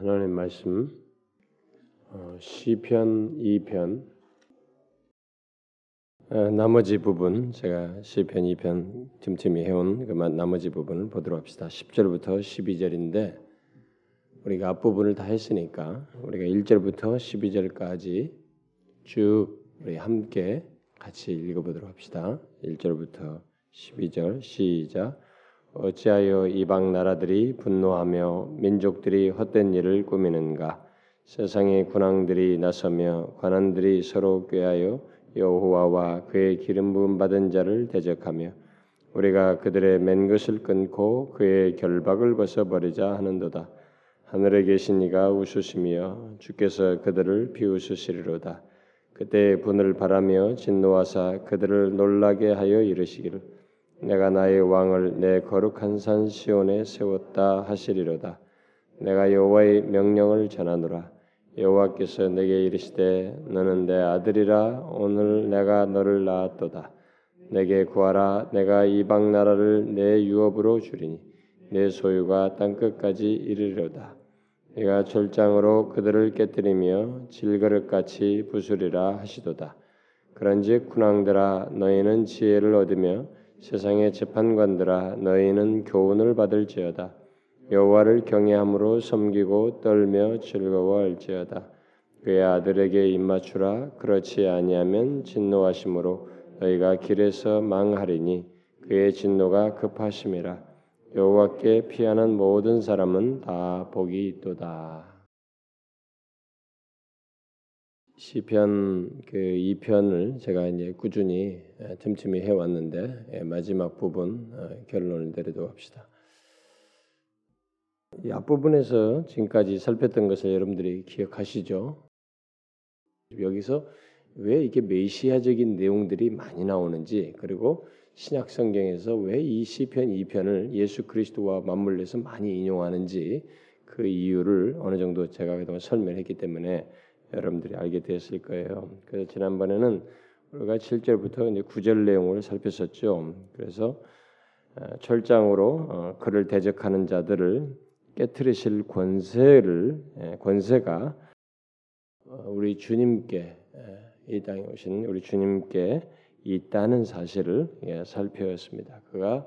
하나님 말씀 어, 시편 2편 어, 나머지 부분 제가 시편 2편 틈틈이 해온 그 나머지 부분을 보도록 합시다. 10절부터 12절인데 우리가 앞부분을 다 했으니까 우리가 1절부터 12절까지 쭉 우리 함께 같이 읽어보도록 합시다. 1절부터 12절 시작 어찌하여 이방 나라들이 분노하며 민족들이 헛된 일을 꾸미는가? 세상의 군왕들이 나서며 관원들이 서로 꾀하여 여호와와 그의 기름 부음 받은 자를 대적하며 우리가 그들의 맨 것을 끊고 그의 결박을 벗어 버리자 하는도다. 하늘에 계신 이가 웃으시며 주께서 그들을 비웃으시리로다. 그때 분을 바라며 진노하사 그들을 놀라게 하여 이르시기를 내가 나의 왕을 내 거룩한 산 시온에 세웠다 하시리로다. 내가 여호와의 명령을 전하노라. 여호와께서 내게 이르시되 너는 내 아들이라 오늘 내가 너를 낳았도다. 내게 구하라 내가 이방 나라를 내 유업으로 주리니 내 소유가 땅 끝까지 이르리로다. 내가 절장으로 그들을 깨뜨리며 질그릇같이 부수리라 하시도다. 그런즉 군왕들아 너희는 지혜를 얻으며 세상의 재판관들아 너희는 교훈을 받을지어다. 여호와를 경외함으로 섬기고 떨며 즐거워할지어다. 그의 아들에게 입맞추라. 그렇지 아니하면 진노하심으로 너희가 길에서 망하리니 그의 진노가 급하심이라. 여호와께 피하는 모든 사람은 다 복이 있도다. 시편 그 2편을 제가 이제 꾸준히 틈틈이 해 왔는데 마지막 부분 어, 결론을 내리도록 합시다. 이 앞부분에서 지금까지 살폈던 것을 여러분들이 기억하시죠? 여기서 왜 이렇게 메시아적인 내용들이 많이 나오는지 그리고 신약 성경에서 왜 이 시편 2편을 예수 그리스도와 맞물려서 많이 인용하는지 그 이유를 어느 정도 제가 그동안 설명했기 때문에 여러분들이 알게 되었을 거예요. 그래서 지난번에는 우리가 7절부터 이제 9절 내용을 살폈었죠. 그래서 어, 철장으로 어, 그를 대적하는 자들을 깨뜨리실 권세를 예, 권세가 어, 우리 주님께 이 땅에 오신 우리 주님께 있다는 사실을 예, 살펴봤습니다. 그가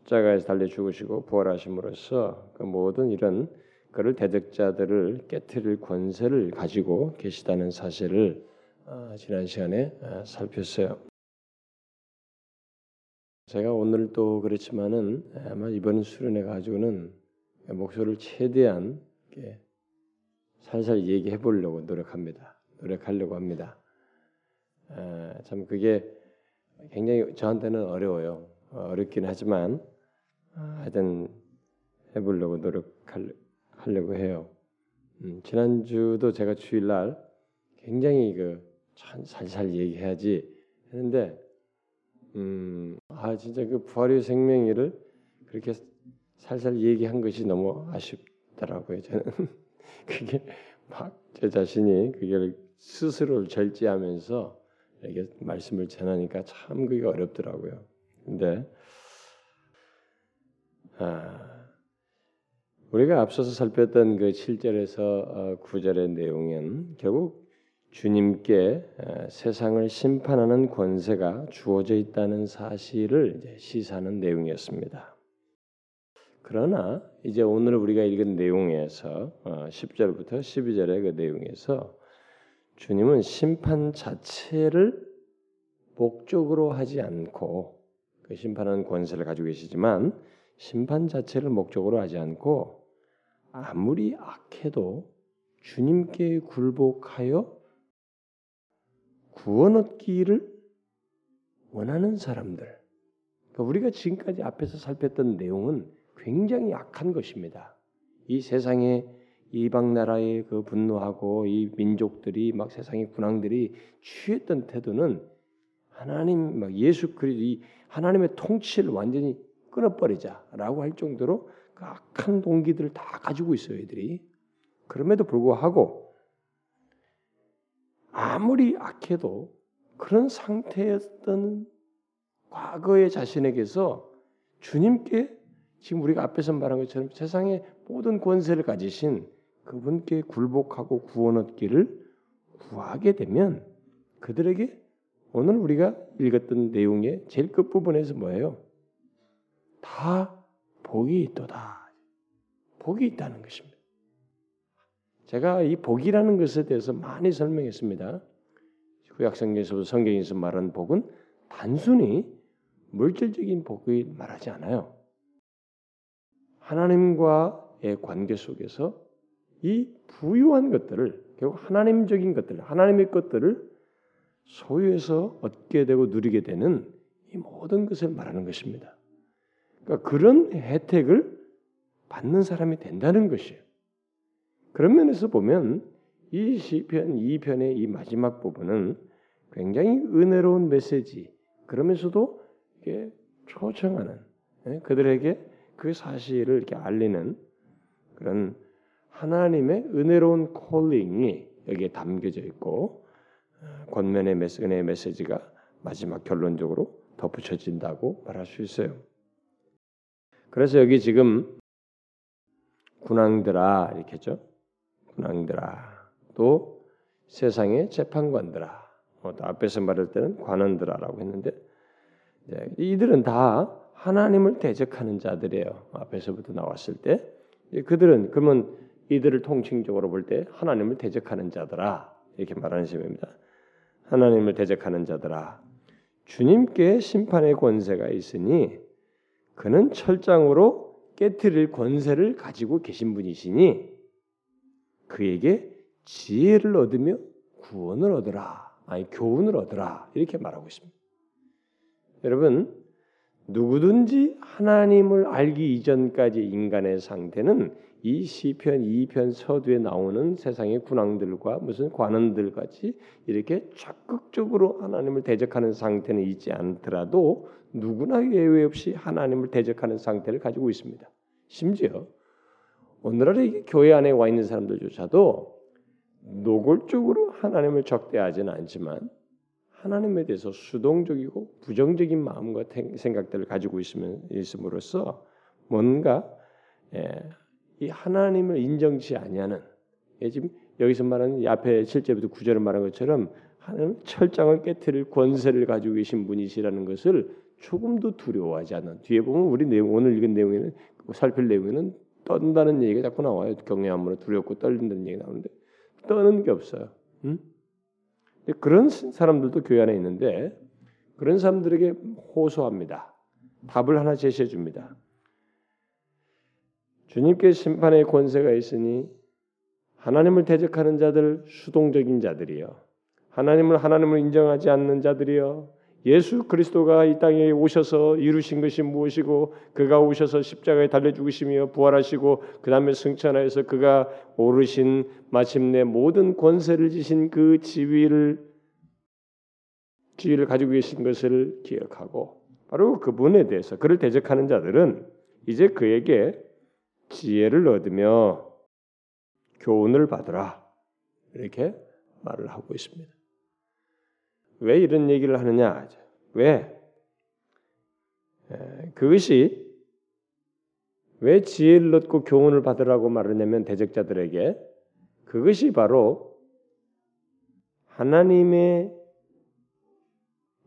십자가에서 달려 죽으시고 부활하심으로써 그 모든 이런 그를 대적자들을 깨뜨릴 권세를 가지고 계시다는 사실을 어, 지난 시간에 어, 살폈어요. 제가 오늘 또 그렇지만은 아마 이번 수련회 가지고는 목소리를 최대한 살살 얘기해 보려고 노력합니다. 노력하려고 합니다. 참 그게 굉장히 저한테는 어려워요. 어렵긴 하지만 아, 하여튼 해보려고 노력할 하려고 해요. 음, 지난주도 제가 주일날 굉장히 그 살살 얘기해야지 했는데 음, 아 진짜 그 부활의 생명일을 그렇게 살살 얘기한 것이 너무 아쉽더라고요. 저는 그게 막 제 자신이 그게 스스로를 절제하면서 이렇게 말씀을 전하니까 참 그게 어렵더라고요. 근데 아 우리가 앞서서 살폈던 그 7절에서 9절의 어, 내용은 결국 주님께 세상을 심판하는 권세가 주어져 있다는 사실을 시사하는 내용이었습니다. 그러나 이제 오늘 우리가 읽은 내용에서 10절부터 어, 12절의 그 내용에서 주님은 심판 자체를 목적으로 하지 않고 그 심판하는 권세를 가지고 계시지만 심판 자체를 목적으로 하지 않고 아무리 악해도 주님께 굴복하여 구원 얻기를 원하는 사람들. 그러니까 우리가 지금까지 앞에서 살폈던 내용은 굉장히 악한 것입니다. 이 세상에 이방 나라에 그 분노하고 이 민족들이 막 세상의 군왕들이 취했던 태도는 하나님 막 예수 그리스도 하나님의 통치를 완전히 끊어버리자라고 할 정도로 그 악한 동기들을 다 가지고 있어요, 애들이. 그럼에도 불구하고 아무리 악해도 그런 상태였던 과거의 자신에게서 주님께 지금 우리가 앞에서 말한 것처럼 세상의 모든 권세를 가지신 그분께 굴복하고 구원 얻기를 구하게 되면 그들에게 오늘 우리가 읽었던 내용의 제일 끝부분에서 뭐예요? 다 복이 있도다. 복이 있다는 것입니다. 제가 이 복이라는 것에 대해서 많이 설명했습니다. 구약성경에서 성경에서 말하는 복은 단순히 물질적인 복을 말하지 않아요. 하나님과의 관계 속에서 이 부유한 것들을 결국 하나님적인 것들, 하나님의 것들을 소유해서 얻게 되고 누리게 되는 이 모든 것을 말하는 것입니다. 그러니까 그런 혜택을 받는 사람이 된다는 것이에요. 그런 면에서 보면 이 시편 2편의 이 마지막 부분은 굉장히 은혜로운 메시지 그러면서도 이게 초청하는 예, 그들에게 그 사실을 이렇게 알리는 그런 하나님의 은혜로운 콜링이 여기에 담겨져 있고 어, 권면의 메시지가 마지막 결론적으로 덧붙여진다고 말할 수 있어요. 그래서 여기 지금 군왕들아 이렇게 했죠. 군왕들아 또 세상의 재판관들아 어, 또 앞에서 말할 때는 관원들아라고 했는데 이들은 다 하나님을 대적하는 자들이에요. 앞에서부터 나왔을 때 그들은 그러면 이들을 통칭적으로 볼 때 하나님을 대적하는 자들아 이렇게 말하는 셈입니다. 하나님을 대적하는 자들아 주님께 심판의 권세가 있으니 그는 철장으로 깨뜨릴 권세를 가지고 계신 분이시니 그에게 지혜를 얻으며 구원을 얻으라 아니 교훈을 얻으라 이렇게 말하고 있습니다. 여러분 누구든지 하나님을 알기 이전까지 인간의 상태는 이 시편 2편 서두에 나오는 세상의 군왕들과 무슨 관원들 같이 이렇게 적극적으로 하나님을 대적하는 상태는 있지 않더라도 누구나 예외 없이 하나님을 대적하는 상태를 가지고 있습니다. 심지어 오늘날의 교회 안에 와 있는 사람들조차도 노골적으로 하나님을 적대하지는 않지만 하나님에 대해서 수동적이고 부정적인 마음과 생각들을 가지고 있으면 있음으로써 뭔가 예, 이 하나님을 인정치 아니하는 예, 지금 여기서 말하는 앞에 7절부터 9절을 말한 것처럼 하나님 철장을 깨뜨릴 권세를 가지고 계신 분이시라는 것을 조금도 두려워하지 않는 뒤에 보면 우리 내용 오늘 읽은 내용에는 살필 내용에는 떤다는 얘기가 자꾸 나와요 경외함으로 두렵고 떨린다는 얘기 나오는데 떠는 게 없어요. 응? 그런 사람들도 교회 안에 있는데 그런 사람들에게 호소합니다. 답을 하나 제시해 줍니다. 주님께 심판의 권세가 있으니 하나님을 대적하는 자들 수동적인 자들이요. 하나님을 하나님을 인정하지 않는 자들이요. 예수 그리스도가 이 땅에 오셔서 이루신 것이 무엇이고 그가 오셔서 십자가에 달려 죽으시며 부활하시고 그 다음에 승천하여서 그가 오르신 마침내 모든 권세를 지신 그 지위를 지위를 가지고 계신 것을 기억하고 바로 그분에 대해서 그를 대적하는 자들은 이제 그에게 지혜를 얻으며 교훈을 받으라 이렇게 말을 하고 있습니다. 왜 이런 얘기를 하느냐? 왜? 그것이 왜 지혜를 얻고 교훈을 받으라고 말하냐면 대적자들에게 그것이 바로 하나님의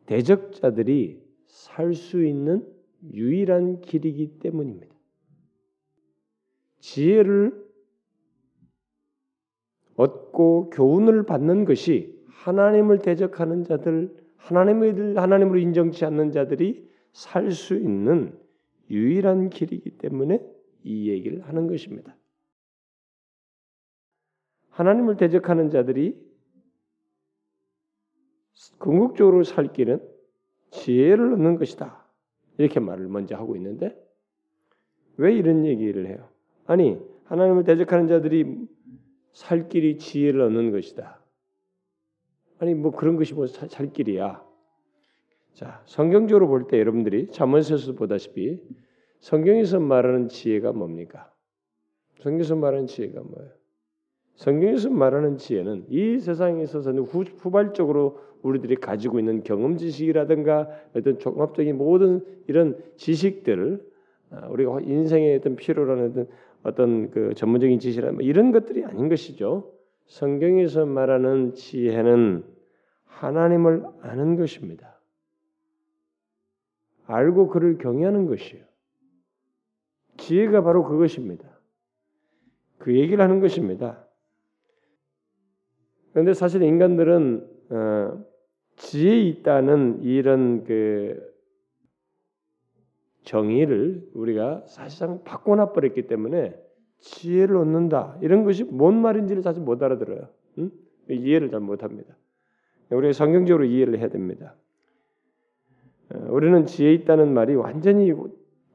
대적자들이 살 수 있는 유일한 길이기 때문입니다. 지혜를 얻고 교훈을 받는 것이 하나님을 대적하는 자들, 하나님을 하나님으로 인정치 않는 자들이 살 수 있는 유일한 길이기 때문에 이 얘기를 하는 것입니다. 하나님을 대적하는 자들이 궁극적으로 살 길은 지혜를 얻는 것이다. 이렇게 말을 먼저 하고 있는데 왜 이런 얘기를 해요? 아니 하나님을 대적하는 자들이 살 길이 지혜를 얻는 것이다. 아니 뭐 그런 것이 뭐 살 길이야. 자 성경적으로 볼 때 여러분들이 잠언서에서 보다시피 성경에서 말하는 지혜가 뭡니까? 성경에서 말하는 지혜가 뭐예요? 성경에서 말하는 지혜는 이 세상에 있어서는 후, 후발적으로 우리들이 가지고 있는 경험 지식이라든가 어떤 종합적인 모든 이런 지식들을 아, 우리가 인생의 어떤 필요라는 어떤, 그 전문적인 지시라 뭐 이런 것들이 아닌 것이죠. 성경에서 말하는 지혜는 하나님을 아는 것입니다. 알고 그를 경외하는 것이에요. 지혜가 바로 그것입니다. 그 얘기를 하는 것입니다. 그런데 사실 인간들은 어, 지혜 있다는 이런 그 정의를 우리가 사실상 바꿔놔 버렸기 때문에 지혜를 얻는다 이런 것이 뭔 말인지를 사실 못 알아들어요. 응? 이해를 잘 못합니다. 우리가 성경적으로 이해를 해야 됩니다. 어, 우리는 지혜 있다는 말이 완전히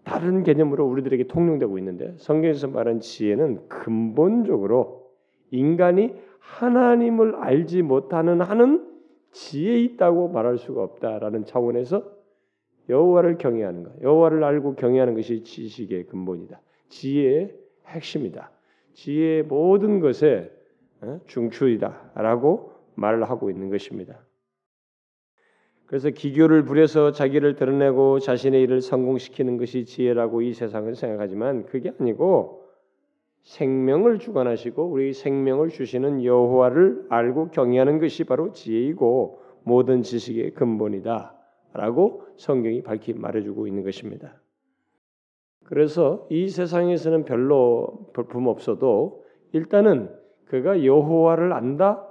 다른 개념으로 우리들에게 통용되고 있는데 성경에서 말한 지혜는 근본적으로 인간이 하나님을 알지 못하는 하는 지혜 있다고 말할 수가 없다라는 차원에서 여호와를 경외하는 것, 여호와를 알고 경외하는 것이 지식의 근본이다. 지혜의 핵심이다. 지혜의 모든 것의 어, 중추이다라고 말을 하고 있는 것입니다. 그래서 기교를 부려서 자기를 드러내고 자신의 일을 성공시키는 것이 지혜라고 이 세상은 생각하지만 그게 아니고 생명을 주관하시고 우리 생명을 주시는 여호와를 알고 경외하는 것이 바로 지혜이고 모든 지식의 근본이다라고 성경이 밝히 말해주고 있는 것입니다. 그래서 이 세상에서는 별로 볼품 없어도 일단은 그가 여호와를 안다.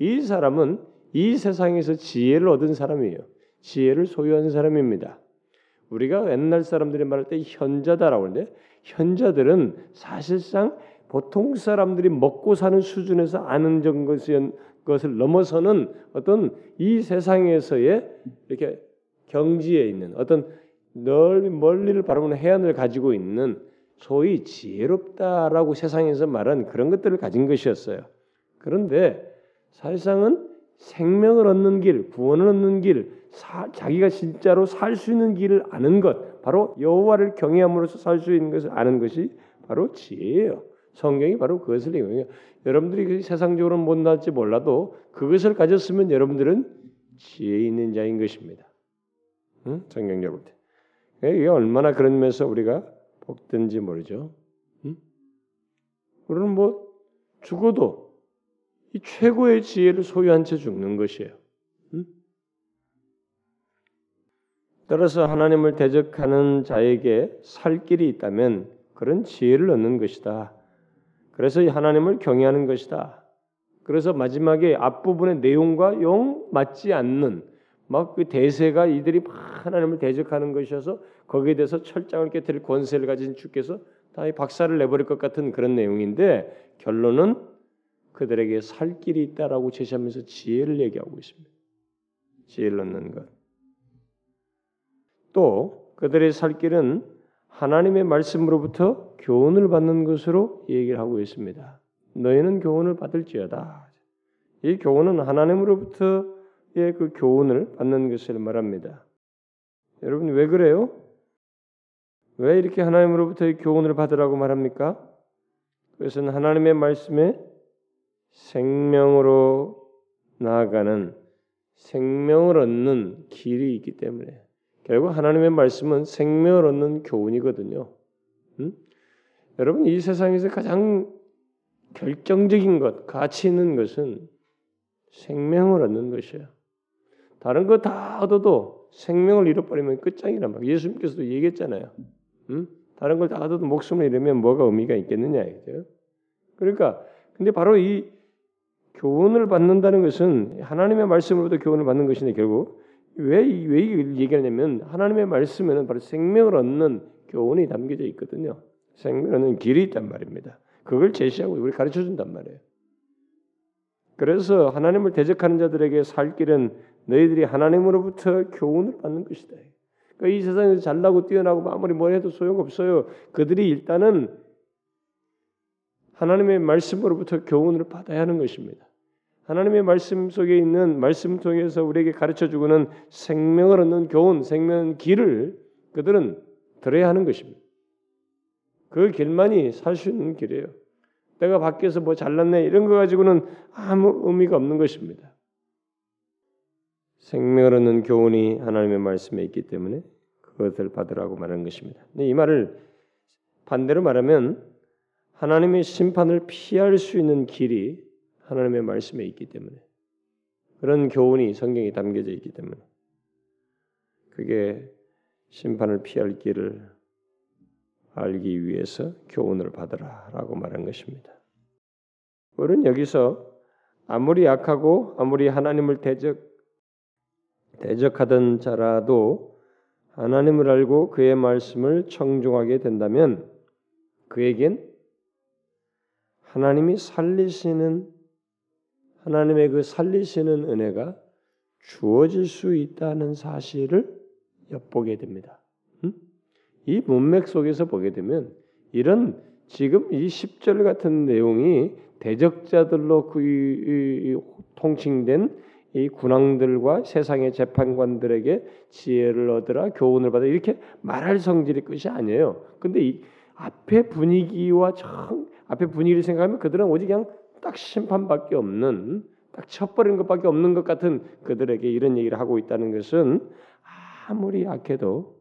이 사람은 이 세상에서 지혜를 얻은 사람이에요. 지혜를 소유한 사람입니다. 우리가 옛날 사람들이 말할 때 현자다라고 하는데 현자들은 사실상 보통 사람들이 먹고 사는 수준에서 아는 것을 넘어서는 어떤 이 세상에서의 이렇게 경지에 있는 어떤 넓이 멀리를 바라보는 해안을 가지고 있는 소위 지혜롭다라고 세상에서 말한 그런 것들을 가진 것이었어요. 그런데 사실상은 생명을 얻는 길, 구원을 얻는 길, 사, 자기가 진짜로 살 수 있는 길을 아는 것, 바로 여호와를 경외함으로써 살 수 있는 것을 아는 것이 바로 지혜예요. 성경이 바로 그것을 얘기해요. 여러분들이 그 세상적으로는 못 날지 몰라도 그것을 가졌으면 여러분들은 지혜 있는 자인 것입니다. 응? 성경적으로. 이게 얼마나 그런 면에서 우리가 복든지 모르죠. 응? 우리는 뭐 죽어도 이 최고의 지혜를 소유한 채 죽는 것이에요. 응? 따라서 하나님을 대적하는 자에게 살 길이 있다면 그런 지혜를 얻는 것이다. 그래서 하나님을 경외하는 것이다. 그래서 마지막에 앞부분의 내용과 영 맞지 않는 막 그 대세가 이들이 막 하나님을 대적하는 것이어서 거기에 대해서 철장을 깨뜨릴 권세를 가진 주께서 다 박살을 내버릴 것 같은 그런 내용인데 결론은 그들에게 살 길이 있다라고 제시하면서 지혜를 얘기하고 있습니다. 지혜를 얻는 것. 또 그들의 살 길은 하나님의 말씀으로부터 교훈을 받는 것으로 얘기를 하고 있습니다. 너희는 교훈을 받을지어다. 이 교훈은 하나님으로부터의 그 교훈을 받는 것을 말합니다. 여러분 왜 그래요? 왜 이렇게 하나님으로부터의 교훈을 받으라고 말합니까? 그것은 하나님의 말씀에 생명으로 나아가는 생명을 얻는 길이 있기 때문에 결국 하나님의 말씀은 생명을 얻는 교훈이거든요. 음? 여러분 이 세상에서 가장 결정적인 것, 가치 있는 것은 생명을 얻는 것이에요. 다른 거 다 얻어도 생명을 잃어버리면 끝장이란 말. 예수님께서도 얘기했잖아요. 음? 다른 걸 다 얻어도 목숨을 잃으면 뭐가 의미가 있겠느냐 이죠. 그러니까 근데 바로 이 교훈을 받는다는 것은 하나님의 말씀으로부터 교훈을 받는 것인데 결국 왜, 왜 얘기하냐면 하나님의 말씀에는 바로 생명을 얻는 교훈이 담겨져 있거든요. 생명을 얻는 길이 있단 말입니다. 그걸 제시하고 우리 가르쳐 준단 말이에요. 그래서 하나님을 대적하는 자들에게 살 길은 너희들이 하나님으로부터 교훈을 받는 것이다. 그러니까 이 세상에서 잘나고 뛰어나고 아무리 뭘 해도 소용없어요. 그들이 일단은 하나님의 말씀으로부터 교훈을 받아야 하는 것입니다. 하나님의 말씀 속에 있는 말씀 통해서 우리에게 가르쳐 주고는 생명을 얻는 교훈, 생명 길을 그들은 들어야 하는 것입니다. 그 길만이 살 수 있는 길이에요. 내가 밖에서 뭐 잘났네 이런 거 가지고는 아무 의미가 없는 것입니다. 생명을 얻는 교훈이 하나님의 말씀에 있기 때문에 그것을 받으라고 말하는 것입니다. 근데 이 말을 반대로 말하면 하나님의 심판을 피할 수 있는 길이 하나님의 말씀에 있기 때문에 그런 교훈이 성경에 담겨져 있기 때문에 그게 심판을 피할 길을 알기 위해서 교훈을 받으라라고 말한 것입니다. 우리는 여기서 아무리 약하고 아무리 하나님을 대적 대적하던 자라도 하나님을 알고 그의 말씀을 청중하게 된다면 그에겐 하나님이 살리시는 하나님의 그 살리시는 은혜가 주어질 수 있다는 사실을 엿보게 됩니다. 음? 이 문맥 속에서 보게 되면 이런 지금 이 10절 같은 내용이 대적자들로 그 통칭된 이 군왕들과 세상의 재판관들에게 지혜를 얻으라 교훈을 받아 이렇게 말할 성질의 것이 아니에요. 근데 이 앞에 분위기와 정 앞에 분위기를 생각하면 그들은 오직 그냥 딱 심판밖에 없는 딱 쳐버리는 것밖에 없는 것 같은 그들에게 이런 얘기를 하고 있다는 것은 아무리 약해도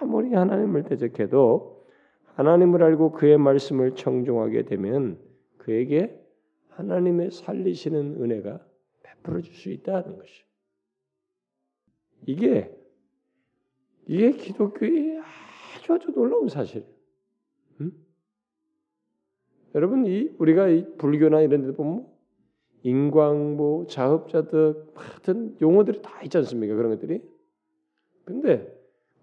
아무리 하나님을 대적해도 하나님을 알고 그의 말씀을 청종하게 되면 그에게 하나님의 살리시는 은혜가 베풀어 줄 수 있다는 것이. 이게 이게 기독교의 아주 아주 놀라운 사실. 음? 여러분 이 우리가 이 불교나 이런 데 보면 인광보, 자업자득 같은 용어들이 다 있지 않습니까? 그런 것들이. 근데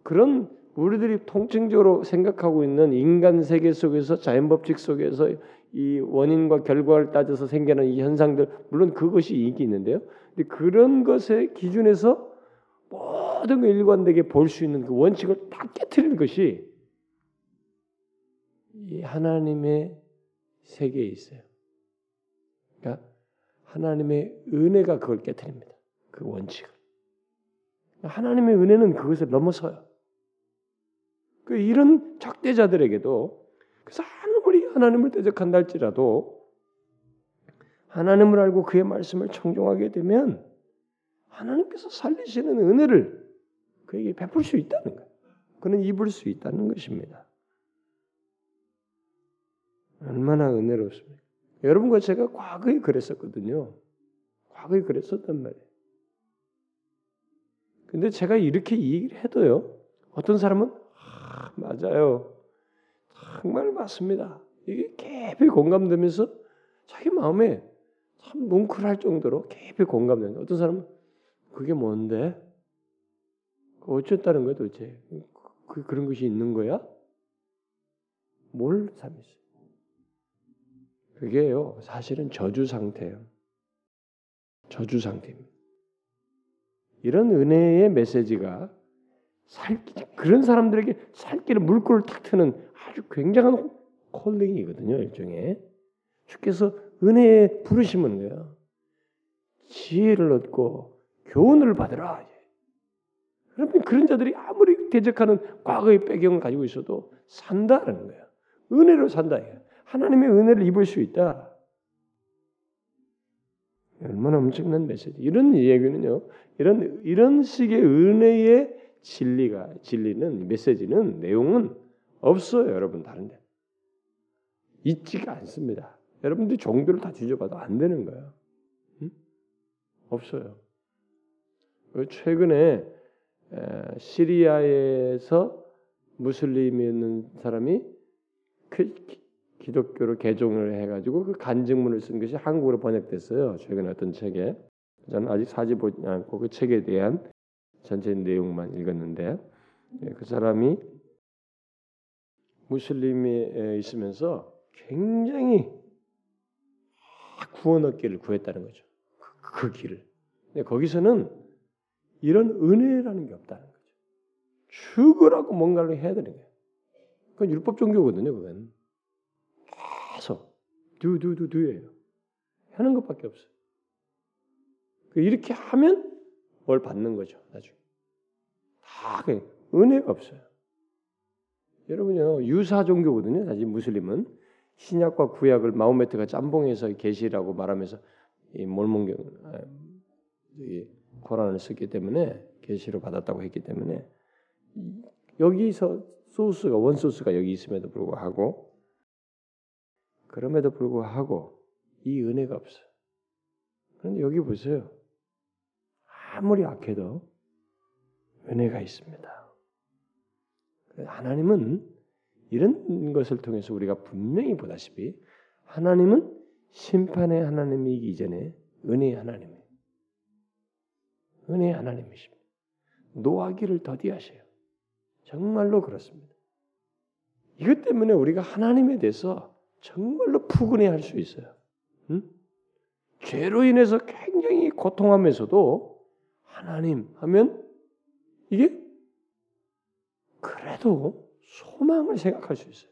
그런 우리들이 통칭적으로 생각하고 있는 인간 세계 속에서 자연 법칙 속에서 이 원인과 결과를 따져서 생기는 이 현상들 물론 그것이 인기 있는데요. 근데 그런 것의 기준에서 모든 걸 일관되게 볼 수 있는 그 원칙을 다 깨뜨리는 것이 이 하나님의 세계에 있어요. 그러니까 하나님의 은혜가 그걸 깨뜨립니다. 그 원칙을. 하나님의 은혜는 그것을 넘어서요. 그 이런 적대자들에게도 그래서 아무리 하나님을 대적한다 할지라도 하나님을 알고 그의 말씀을 청종하게 되면 하나님께서 살리시는 은혜를 그에게 베풀 수 있다는 거예요. 그는 입을 수 있다는 것입니다. 얼마나 은혜롭습니까? 여러분과 제가 과거에 그랬었거든요. 과거에 그랬었단 말이에요. 근데 제가 이렇게 얘기를 해도요. 어떤 사람은 아, 맞아요. 정말 맞습니다. 이게 깊이 공감되면서 자기 마음에 참 뭉클할 정도로 깊이 공감되는 어떤 사람은 그게 뭔데? 어쨌다는 거야 도대체? 그, 그런 것이 있는 거야? 뭘 삼있어? 그게요 사실은 저주 상태예요. 저주 상태입니다. 이런 은혜의 메시지가 살 그런 사람들에게 살길을 물꼬를 탁 트는 아주 굉장한 콜링이거든요 일종의 주께서 은혜에 부르시면 거예요. 지혜를 얻고 교훈을 받으라. 그러면 그런 자들이 아무리 대적하는 과거의 배경을 가지고 있어도 산다는 거예요. 은혜로 산다. 하나님의 은혜를 입을 수 있다. 얼마나 엄청난 메시지. 이런 얘기는요. 이런 이런 식의 은혜의 진리가 진리는 메시지는 내용은 없어요, 여러분 다른데. 있지가 않습니다. 여러분들이 종교를 다 뒤져봐도 안 되는 거예요. 응? 없어요. 최근에 시리아에서 무슬림이었는 사람이 그 기독교로 개종을 해가지고 그 간증문을 쓴 것이 한국어로 번역됐어요. 최근에 어떤 책에 저는 아직 사지 보지 않고 그 책에 대한 전체 내용만 읽었는데 예, 그 사람이 무슬림에 있으면서 굉장히 구원 얻기를 구했다는 거죠. 그, 그 길을. 근데 거기서는 이런 은혜라는 게 없다는 거죠. 죽으라고 뭔가를 해야 되는 거예요. 그건 율법 종교거든요. 그건 두두두두예요. 하는 것밖에 없어요. 그 이렇게 하면 뭘 받는 거죠. 나중에 다 은혜가 없어요. 여러분요 유사 종교거든요. 사실 무슬림은 신약과 구약을 마호메트가 짬뽕해서 계시라고 말하면서 이 몰몬경 아, 이 코란을 썼기 때문에 계시로 받았다고 했기 때문에 여기서 소스가 원 소스가 여기 있음에도 불구하고 그럼에도 불구하고 이 은혜가 없어. 그런데 여기 보세요. 아무리 악해도 은혜가 있습니다. 하나님은 이런 것을 통해서 우리가 분명히 보다시피 하나님은 심판의 하나님이기 이전에 은혜의 하나님이에요. 은혜의 하나님이십니다. 노하기를 더디하셔요. 정말로 그렇습니다. 이것 때문에 우리가 하나님에 대해서 정말로 푸근해할 수 있어요. 응? 죄로 인해서 굉장히 고통하면서도 하나님 하면 이게 그래도 소망을 생각할 수 있어요.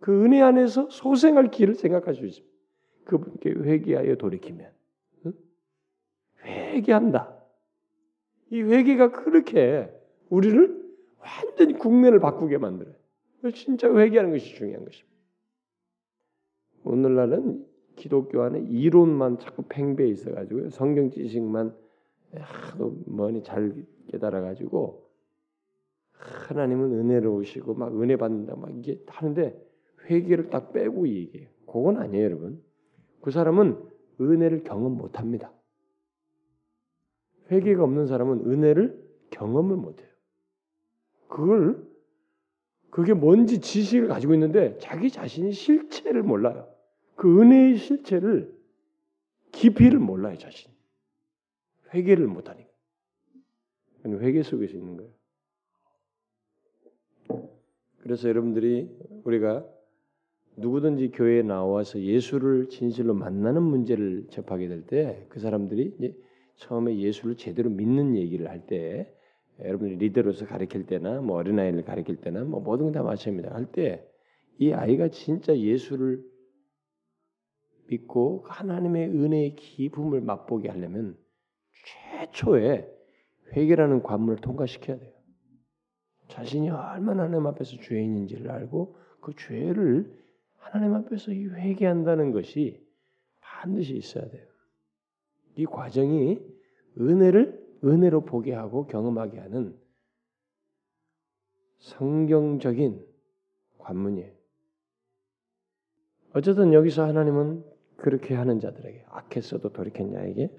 그 은혜 안에서 소생할 길을 생각할 수 있습니다. 그분께 회개하여 돌이키면 응? 회개한다. 이 회개가 그렇게 우리를 완전히 국면을 바꾸게 만들어요. 진짜 회개하는 것이 중요한 것입니다. 오늘날은 기독교 안에 이론만 자꾸 팽배해 있어가지고 성경 지식만 하도 머니 잘 깨달아가지고 하나님은 은혜로우시고 막 은혜 받는다 막 이게 하는데 회개를 딱 빼고 얘기해요. 그건 아니에요, 여러분. 그 사람은 은혜를 경험 못합니다. 회개가 없는 사람은 은혜를 경험을 못해요. 그걸 그게 뭔지 지식을 가지고 있는데 자기 자신이 실체를 몰라요. 그 은혜의 실체를 깊이를 몰라요 자신. 회개를 못하니까. 회개 속에서 있는 거예요. 그래서 여러분들이 우리가 누구든지 교회에 나와서 예수를 진실로 만나는 문제를 접하게 될 때 그 사람들이 이제 처음에 예수를 제대로 믿는 얘기를 할 때 여러분이 리더로서 가르칠 때나 뭐 어린아이를 가르칠 때나 뭐 모든 다 마찬가지입니다. 할 때 이 아이가 진짜 예수를 믿고 하나님의 은혜의 기쁨을 맛보게 하려면 최초에 회개라는 관문을 통과시켜야 돼요. 자신이 얼마나 하나님 앞에서 죄인인지를 알고 그 죄를 하나님 앞에서 회개한다는 것이 반드시 있어야 돼요. 이 과정이 은혜를 은혜로 보게 하고 경험하게 하는 성경적인 관문이에요. 어쨌든 여기서 하나님은 그렇게 하는 자들에게 악했어도 돌이켰냐에게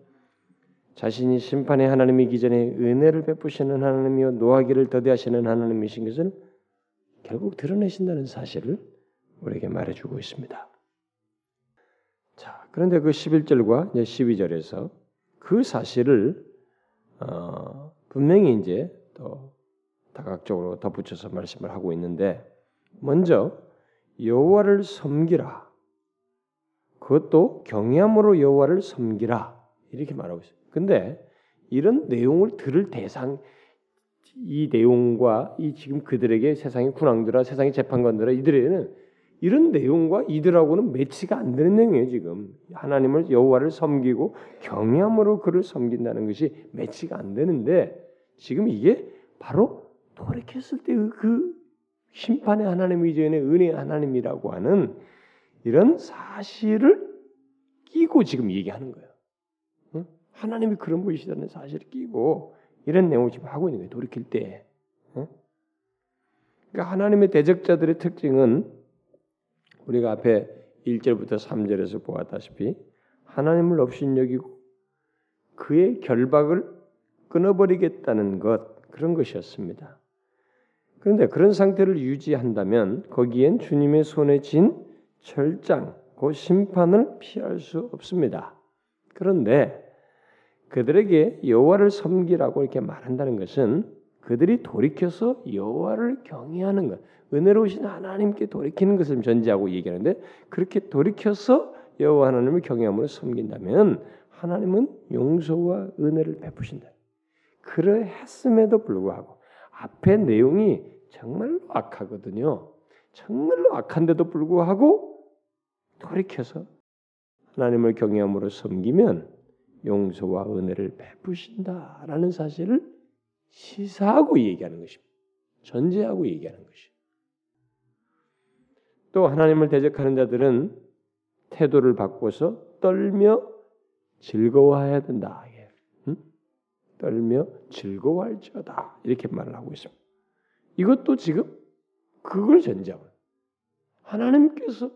자신이 심판의 하나님이기 전에 은혜를 베푸시는 하나님이요 노하기를 더디하시는 하나님이신 것을 결국 드러내신다는 사실을 우리에게 말해주고 있습니다. 자, 그런데 그 11절과 12절에서 그 사실을 어, 분명히 이제 또 다각적으로 덧붙여서 말씀을 하고 있는데 먼저 여호와를 섬기라. 그것도 경외함으로 여호와를 섬기라. 이렇게 말하고 있어요. 근데 이런 내용을 들을 대상 이 내용과 이 지금 그들에게 세상의 군왕들아 세상의 재판관들아 이들에는 이런 내용과 이들하고는 매치가 안 되는 내용이에요 지금 하나님을 여호와를 섬기고 경외함으로 그를 섬긴다는 것이 매치가 안 되는데 지금 이게 바로 돌이켰을 때 그 심판의 하나님 이전에 은혜의 하나님이라고 하는 이런 사실을 끼고 지금 얘기하는 거예요. 응? 하나님이 그런 분이시다는 사실을 끼고 이런 내용을 지금 하고 있는 거예요. 돌이킬 때. 응? 그러니까 하나님의 대적자들의 특징은 우리가 앞에 1절부터 3절에서 보았다시피 하나님을 없인 여기고 그의 결박을 끊어버리겠다는 것 그런 것이었습니다. 그런데 그런 상태를 유지한다면 거기엔 주님의 손에 쥔 절장, 그 심판을 피할 수 없습니다. 그런데 그들에게 여호와를 섬기라고 이렇게 말한다는 것은 그들이 돌이켜서 여호와를 경외하는 것, 은혜로우신 하나님께 돌이키는 것을 전제하고 얘기하는데 그렇게 돌이켜서 여호와 하나님을 경외함으로 섬긴다면 하나님은 용서와 은혜를 베푸신다. 그러했음에도 불구하고 앞에 내용이 정말로 악하거든요. 정말로 악한데도 불구하고 돌이켜서 하나님을 경외함으로 섬기면 용서와 은혜를 베푸신다라는 사실을 시사하고 얘기하는 것입니다. 전제하고 얘기하는 것이. 또 하나님을 대적하는 자들은 태도를 바꿔서 떨며 즐거워해야 된다. 응? 떨며 즐거워할지어다 이렇게 말을 하고 있습니다. 이것도 지금 그걸 전제하고 하나님께서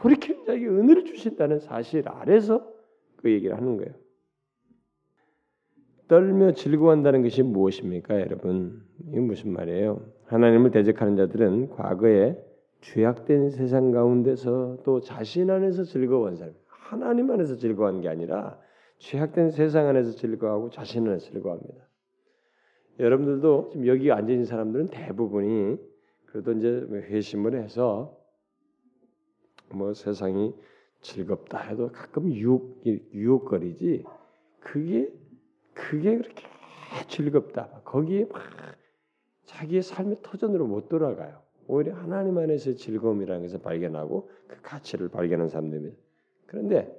돌이키는 자에게 은혜를 주신다는 사실 아래서 그 얘기를 하는 거예요. 떨며 즐거워한다는 것이 무엇입니까, 여러분? 이게 무슨 말이에요? 하나님을 대적하는 자들은 과거에 죄악된 세상 가운데서 또 자신 안에서 즐거워한 사람, 하나님 안에서 즐거워한 게 아니라 죄악된 세상 안에서 즐거워하고 자신 안에서 즐거워합니다. 여러분들도 지금 여기 앉아 있는 사람들은 대부분이 그래도 이제 회심을 해서 뭐 세상이 즐겁다 해도 가끔 유혹 유혹거리지 그게 그게 그렇게 즐겁다. 거기에 막 자기의 삶의 터전으로 못 돌아가요. 오히려 하나님 안에서 즐거움이라는 것을 발견하고 그 가치를 발견한 사람들입니다. 그런데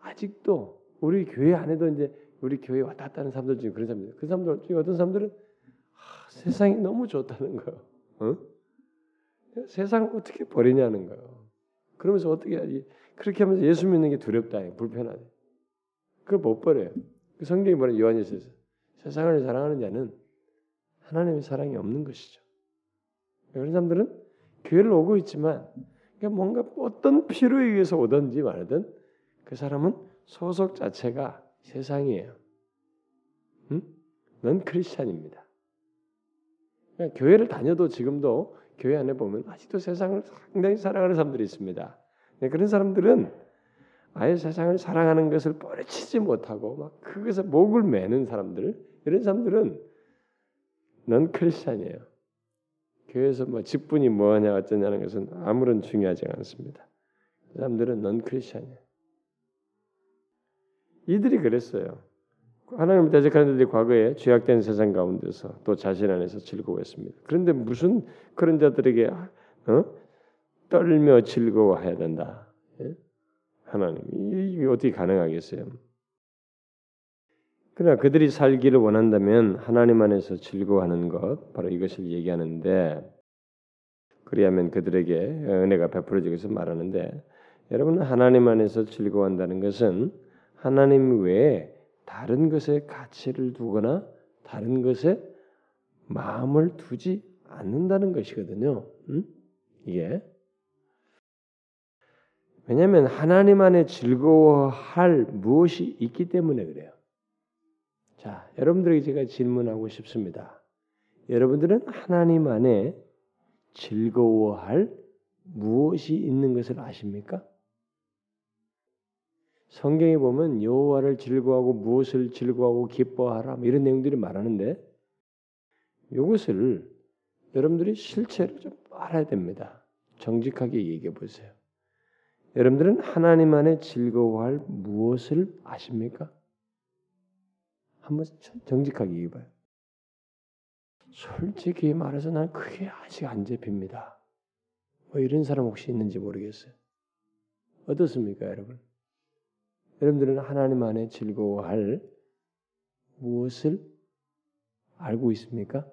아직도 우리 교회 안에도 이제 우리 교회 에 왔다 갔다 하는 사람들 중에 그런 사람들 그 사람들 중에 어떤 사람들은 아, 세상이 너무 좋다는 거예요. 어? 세상을 어떻게 버리냐는 거예요 그러면서 어떻게 하지? 그렇게 하면서 예수 믿는 게 두렵다, 불편하다. 그걸 못 버려요. 그 성경이 뭐냐 요한일서에서 세상을 사랑하는 자는 하나님의 사랑이 없는 것이죠. 그런 사람들은 교회를 오고 있지만 뭔가 어떤 필요에 의해서 오든지 말든 그 사람은 소속 자체가 세상이에요. 응? 넌 크리스찬입니다. 그러니까 교회를 다녀도 지금도 교회 안에 보면 아직도 세상을 상당히 사랑하는 사람들이 있습니다. 네, 그런 사람들은 아예 세상을 사랑하는 것을 뿌리치지 못하고 막 그것에 목을 매는 사람들 이런 사람들은 넌 크리스찬이에요. 교회에서 뭐 직분이 뭐냐 어쩌냐는 것은 아무런 중요하지 않습니다. 그 사람들은 넌 크리스찬이에요. 이들이 그랬어요. 하나님을 대적하는 자들이 과거에 죄악된 세상 가운데서 또 자신 안에서 즐거워했습니다. 그런데 무슨 그런 자들에게 어? 떨며 즐거워해야 된다. 예? 하나님 이게 어떻게 가능하겠어요? 그러나 그들이 살기를 원한다면 하나님 안에서 즐거워하는 것 바로 이것을 얘기하는데 그리하면 그들에게 은혜가 베풀어지겠서 말하는데 여러분 하나님 안에서 즐거워한다는 것은 하나님 외에 다른 것에 가치를 두거나 다른 것에 마음을 두지 않는다는 것이거든요. 음? 이게 왜냐하면 하나님 안에 즐거워할 무엇이 있기 때문에 그래요. 자, 여러분들에게 제가 질문하고 싶습니다. 여러분들은 하나님 안에 즐거워할 무엇이 있는 것을 아십니까? 성경에 보면 여호와를 즐거워하고 무엇을 즐거워하고 기뻐하라 뭐 이런 내용들이 말하는데 이것을 여러분들이 실체로 좀 알아야 됩니다. 정직하게 얘기해 보세요. 여러분들은 하나님 안에 즐거워할 무엇을 아십니까? 한번 정직하게 얘기해 봐요. 솔직히 말해서 난 그게 아직 안 잡힙니다. 뭐 이런 사람 혹시 있는지 모르겠어요. 어떻습니까, 여러분? 여러분들은 하나님 안에 즐거워할 무엇을 알고 있습니까?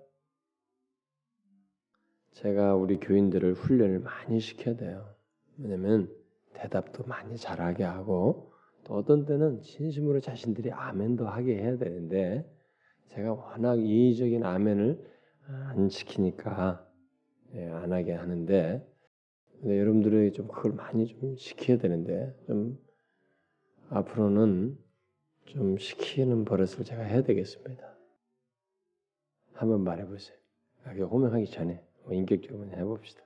제가 우리 교인들을 훈련을 많이 시켜야 돼요. 왜냐면 대답도 많이 잘하게 하고 또 어떤 때는 진심으로 자신들이 아멘도 하게 해야 되는데 제가 워낙 이의적인 아멘을 안 시키니까 예, 안 하게 하는데 여러분들이 좀 그걸 많이 좀 시켜야 되는데 좀 앞으로는 좀 시키는 버릇을 제가 해야 되겠습니다. 한번 말해보세요. 호명하기 전에 뭐 인격적으로 해봅시다.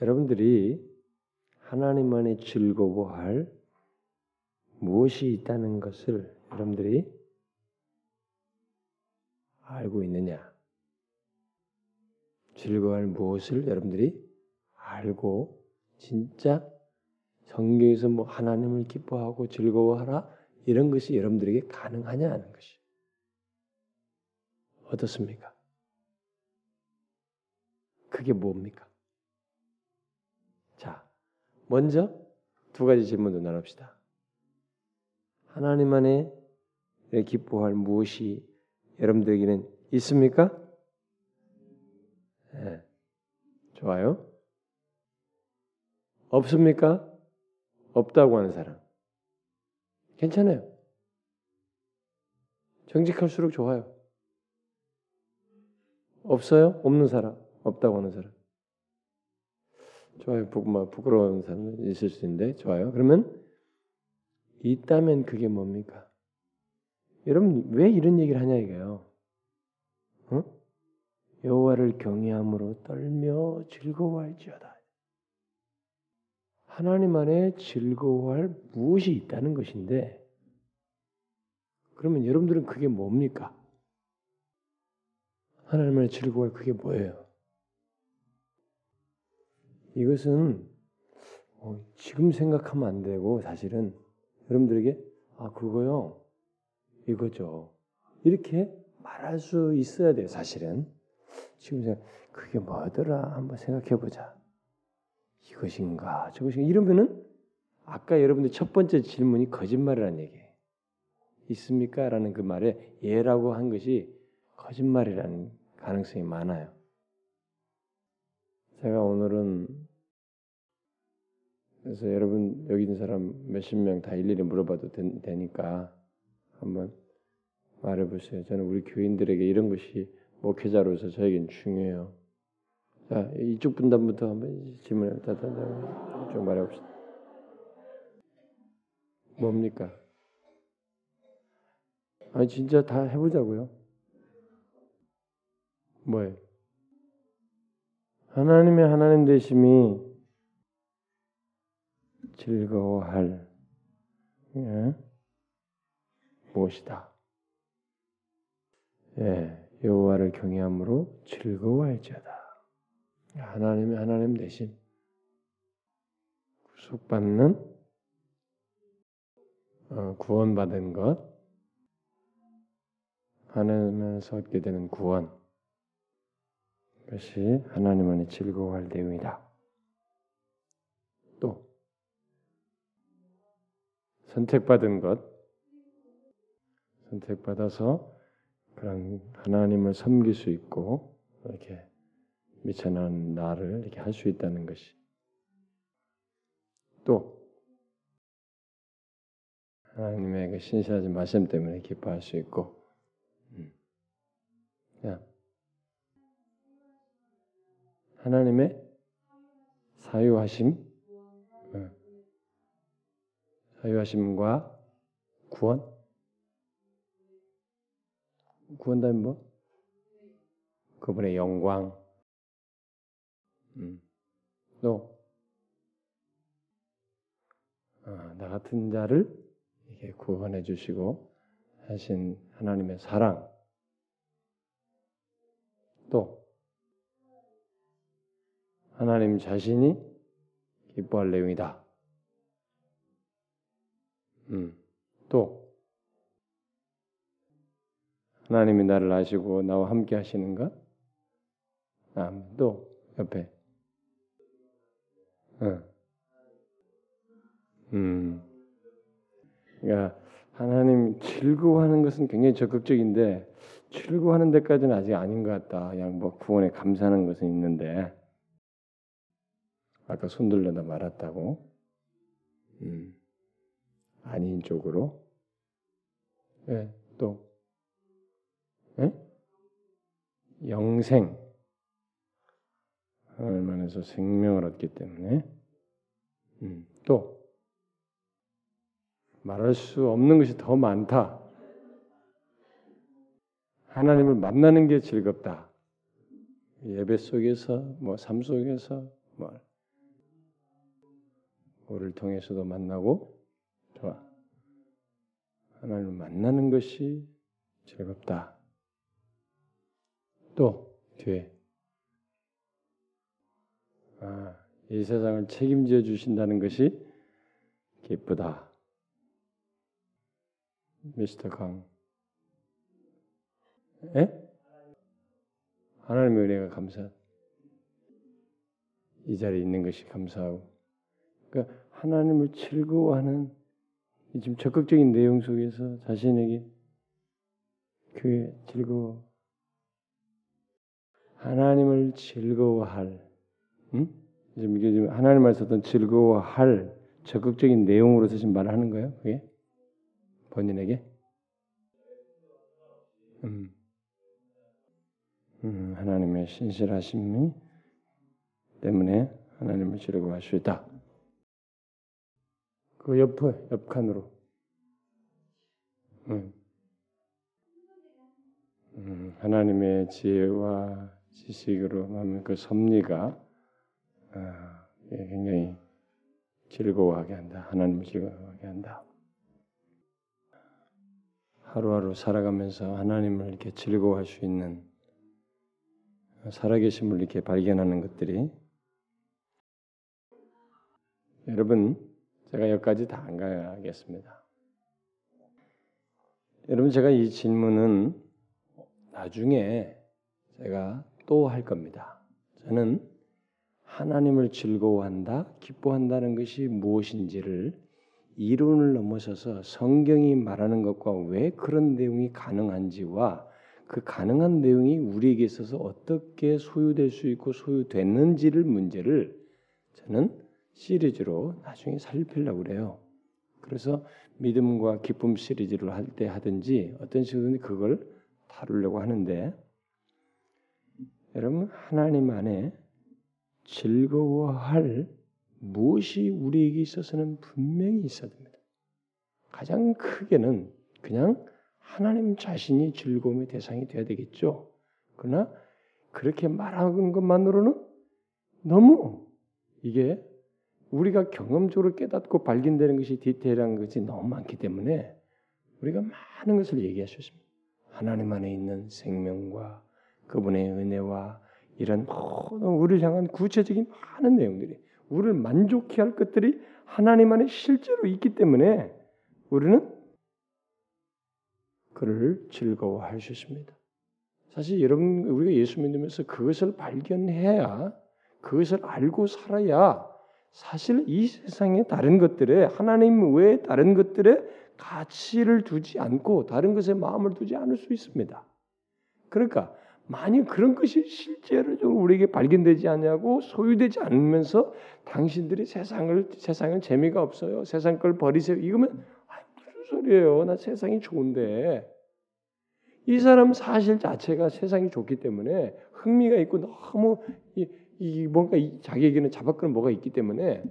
여러분들이 하나님 안에 즐거워할 무엇이 있다는 것을 여러분들이 알고 있느냐? 즐거워할 무엇을 여러분들이 알고 진짜 성경에서 뭐 하나님을 기뻐하고 즐거워하라 이런 것이 여러분들에게 가능하냐 하는 것이 어떻습니까? 그게 뭡니까? 자, 먼저 두 가지 질문도 나눕시다. 하나님 안에 기뻐할 무엇이 여러분들에게는 있습니까? 네. 좋아요. 없습니까? 없다고 하는 사람. 괜찮아요. 정직할수록 좋아요. 없어요? 없는 사람? 없다고 하는 사람? 좋아요. 부, 뭐, 부끄러운 사람 있을 수 있는데 좋아요. 그러면 있다면 그게 뭡니까? 여러분 왜 이런 얘기를 하냐 이거예요. 어? 여호와를 경외함으로 떨며 즐거워할지어다. 하나님 안에 즐거워할 무엇이 있다는 것인데 그러면 여러분들은 그게 뭡니까? 하나님 안에 즐거워할 그게 뭐예요? 이것은 어, 지금 생각하면 안 되고 사실은 여러분들에게 아 그거요? 이거죠. 이렇게 말할 수 있어야 돼요 사실은. 지금 생각 그게 뭐더라? 한번 생각해 보자 이것인가 저것인가 이러면은 아까 여러분들 첫 번째 질문이 거짓말이라는 얘기예요 있습니까? 라는 그 말에 예라고 한 것이 거짓말이라는 가능성이 많아요 제가 오늘은 그래서 여러분 여기 있는 사람 몇십 명 다 일일이 물어봐도 되, 니까 한번 말해보세요. 저는 우리 교인들에게 이런 것이 목회자로서 저에겐 중요해요. 자 이쪽 분단부터 한번 질문을 좀 말해봅시다. 뭡니까? 아니 진짜 다 해보자고요. 뭐예요? 하나님의 하나님 되심이 즐거워할 예? 무엇이다. 예, 여호와를 경외함으로 즐거워할지어다. 하나님의 하나님 대신 구속받는 어, 구원받은 것, 하나님에서 얻게 되는 구원, 그것이 하나님 안에 즐거워할 내용이다. 또 선택받은 것, 선택받아서 그런 하나님을 섬길 수 있고 이렇게 미천한 나를 이렇게 할 수 있다는 것이 또 하나님의 그 신실하신 말씀 때문에 기뻐할 수 있고, 음. 하나님의 사유하심, 어. 사유하심과 구원, 구원 다음 뭐? 그분의 영광, 음. 또, 어, 나 같은 자를 이렇게 구원해 주시고 하신 하나님의 사랑, 또 하나님 자신이 기뻐할 내용이다. 음, 또 하나님이 나를 아시고 나와 함께 하시는 것. 아, 또 옆에. 어. 음. 그러니까 하나님 즐거워하는 것은 굉장히 적극적인데 즐거워하는 데까지는 아직 아닌 것 같다. 그냥 뭐 구원에 감사하는 것은 있는데 아까 손들려다 말았다고. 음. 아닌 쪽으로. 예, 또. 예? 영생. 하나님 안에서 생명을 얻기 때문에. 음, 또. 말할 수 없는 것이 더 많다. 하나님을 만나는 게 즐겁다. 예배 속에서, 뭐, 삶 속에서, 뭐, 우리를 통해서도 만나고 좋아. 하나님을 만나는 것이 즐겁다. 또 뒤에 아, 이 세상을 책임져 주신다는 것이 기쁘다. 미스터 강. 에? 하나님의 은혜가 감사. 이 자리에 있는 것이 감사하고 그러니까 하나님을 즐거워하는 지금 적극적인 내용 속에서 자신에게 그 즐거워 하나님을 즐거워할 응? 지금 이게 지금 하나님 말씀 즐거워할 적극적인 내용으로서 지금 말하는 거예요. 그게 본인에게. 음. 음, 하나님의 신실하심이 때문에 하나님을 즐거워할 수 있다. 그 옆에 옆칸으로. 음. 음, 하나님의 지혜와 지식으로 그 섭리가 아, 굉장히 즐거워하게 한다. 하나님을 즐거워하게 한다. 하루하루 살아가면서 하나님을 이렇게 즐거워할 수 있는 살아계심을 이렇게 발견하는 것들이 여러분 제가 여기까지 다 안 가겠습니다. 여러분 제가 이 질문은 나중에 제가 또 할 겁니다. 저는 하나님을 즐거워한다, 기뻐한다는 것이 무엇인지를 이론을 넘어서서 성경이 말하는 것과 왜 그런 내용이 가능한지와 그 가능한 내용이 우리에게 있어서 어떻게 소유될 수 있고 소유됐는지를 문제를 저는 시리즈로 나중에 살피려고 그래요. 그래서 믿음과 기쁨 시리즈를 할 때 하든지 어떤 식으로든 그걸 다루려고 하는데 여러분 하나님 안에 즐거워할 무엇이 우리에게 있어서는 분명히 있어야 됩니다. 가장 크게는 그냥 하나님 자신이 즐거움의 대상이 되어야 되겠죠. 그러나 그렇게 말하는 것만으로는 너무 이게 우리가 경험적으로 깨닫고 발견되는 것이 디테일한 것이 너무 많기 때문에 우리가 많은 것을 얘기할 수 있습니다. 하나님 안에 있는 생명과 그분의 은혜와 이런 모든 우리를 향한 구체적인 많은 내용들이 우리를 만족해 할 것들이 하나님 안에 실제로 있기 때문에 우리는 그를 즐거워할 수 있습니다. 사실 여러분 우리가 예수 믿으면서 그것을 발견해야 그것을 알고 살아야 사실 이 세상의 다른 것들에 하나님 외에 다른 것들에 가치를 두지 않고 다른 것에 마음을 두지 않을 수 있습니다. 그러니까 만약 그런 것이 실제로적으로 우리에게 발견되지 않냐고 소유되지 않으면서 당신들이 세상을 세상은 재미가 없어요. 세상 걸 버리세요. 이거면 아, 무슨 소리예요? 나 세상이 좋은데 이 사람 사실 자체가 세상이 좋기 때문에 흥미가 있고 너무 이, 이 뭔가 자기에게는 잡아끄는 뭐가 있기 때문에